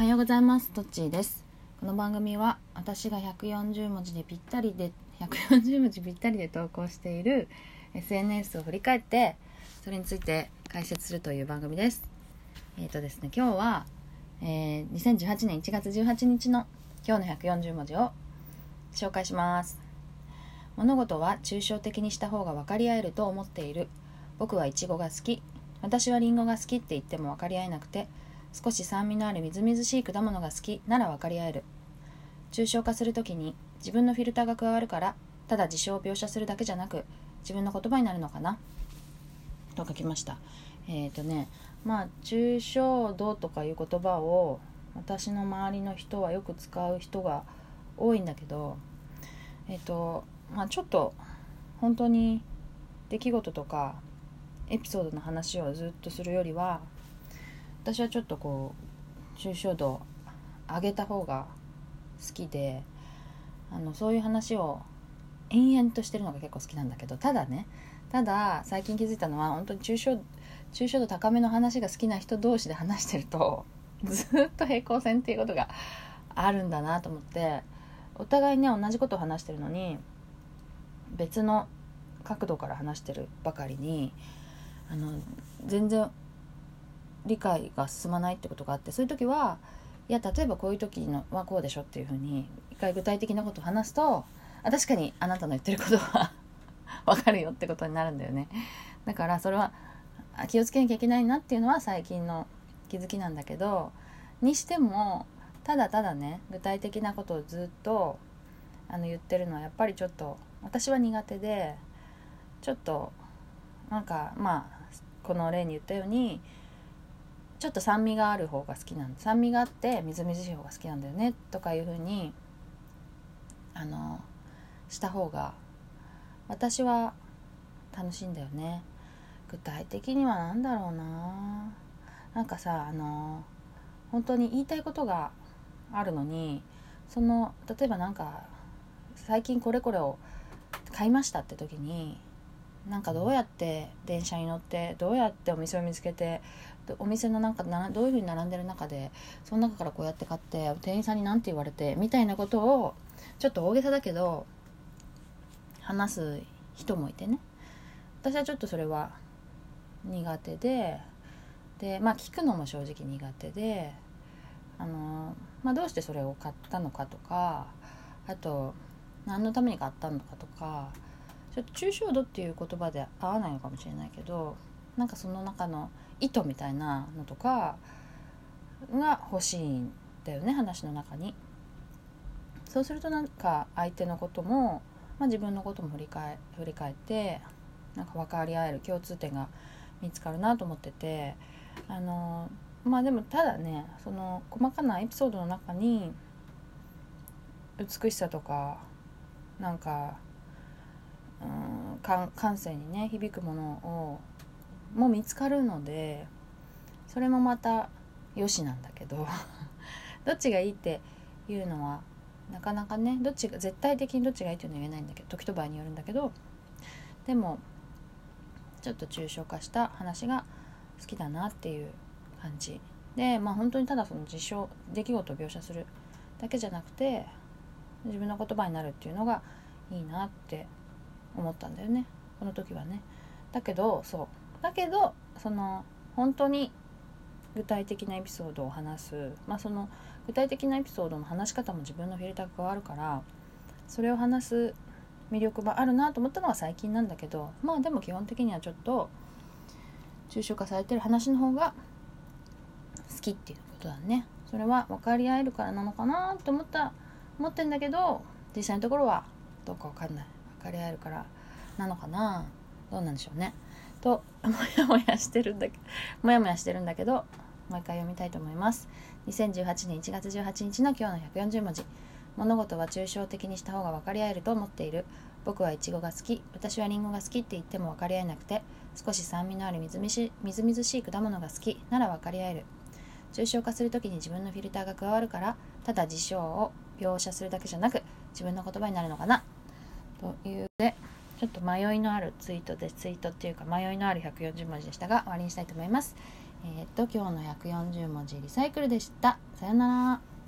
はようございます。トッチーです。この番組は私が140文字でぴったりで140文字ぴったりで投稿している SNS を振り返ってそれについて解説するという番組です。えっ、ー、とですね今日は、えー、2018年1月18日の今日の140文字を紹介します。物事は抽象的にした方が分かり合えると思っている。僕はイチゴが好き。私はリンゴが好きって言っても分かり合えなくて少し酸味のあるみずみずしい果物が好きなら分かり合える。抽象化する時に自分のフィルターが加わるからただ事象を描写するだけじゃなく自分の言葉になるのかな？と書きました。えっ、ー、とねまあ抽象度とかいう言葉を私の周りの人はよく使う人が多いんだけどえっ、ー、とまあちょっと本当に出来事とかエピソードの話をずっとするよりは私はちょっとこう抽象度上げた方が好きであのそういう話を延々としてるのが結構好きなんだけどただねただ最近気づいたのは本当に抽象抽象度高めの話が好きな人同士で話してると ずっと平行線っていうことがあるんだなと思ってお互いね同じことを話してるのに別の角度から話してるばかりにあの全然理解が進まないってことがあってそういう時はいや例えばこういう時のはこうでしょっていうふうに一回具体的なことを話すとあ確かにあなたの言ってることは 分かるよってことになるんだよね。だからそれは気をつけなきゃいけないなっていうのは最近の気づきなんだけどにしてもただただね具体的なことをずっとあの言ってるのはやっぱりちょっと私は苦手でちょっとなんかまあこの例に言ったようにちょっと酸味がある方が好きなん酸味があってみずみずしい方が好きなんだよねとかいうふうにあのした方が私は楽しいんだよね。具体的には何だろうな。なんかさあの本当に言いたいことがあるのにその例えばなんか最近これこれを買いましたって時になんかどうやって電車に乗ってどうやってお店を見つけてお店のなんかどういうふうに並んでる中でその中からこうやって買って店員さんに何て言われてみたいなことをちょっと大げさだけど話す人もいてね。私はちょっとそれは苦手ででまあ聞くのも正直苦手であの、まあ、どうしてそれを買ったのかとかあと何のために買ったのかとかちょっと抽象度っていう言葉で合わないのかもしれないけどなんかその中の意図みたいなのとかが欲しいんだよね話の中に。そうするとなんか相手のことも、まあ、自分のことも振り返振り返ってなんか分かり合える共通点が見つかるなと思っててあのまあでもただねその細かなエピソードの中に美しさとかなんかうん感性にね響くものをも見つかるのでそれもまたよしなんだけど どっちがいいっていうのはなかなかねどっちが絶対的にどっちがいいっていうのは言えないんだけど時と場合によるんだけどでもちょっと抽象化した話が好きだなっていう感じ。でまあ本当にただその事象出来事を描写するだけじゃなくて自分の言葉になるっていうのがいいなって思ったんだよね。この時はね。だけどそう。だけどその本当に具体的なエピソードを話す。まあその具体的なエピソードの話し方も自分のフィルターが変わるからそれを話す魅力があるなと思ったのは最近なんだけどまあでも基本的にはちょっと抽象化されてる話の方が好きっていうことだね。それは分かり合えるからなのかなと思った思ってんだけど実際のところはどうか分かんない。分かり合えるからなのかな？どうなんでしょうね。ともやもやしてるんだけどもやもやしてるんだけどもう一回読みたいと思います。2018年1月18日の今日の140文字物事は抽象的にした方が分かり合えると思っている。僕はイチゴが好き。私はリンゴが好きって言っても分かり合えなくて少し酸味のあるみずみしみずみずしい果物が好き。なら分かり合える。抽象化する時に自分のフィルターが加わるからただ事象を描写するだけじゃなく自分の言葉になるのかな？というでちょっと迷いのあるツイートでツイートっていうか迷いのある140文字でしたが終わりにしたいと思います。えっ、と今日の140文字リサイクルでした。さよなら。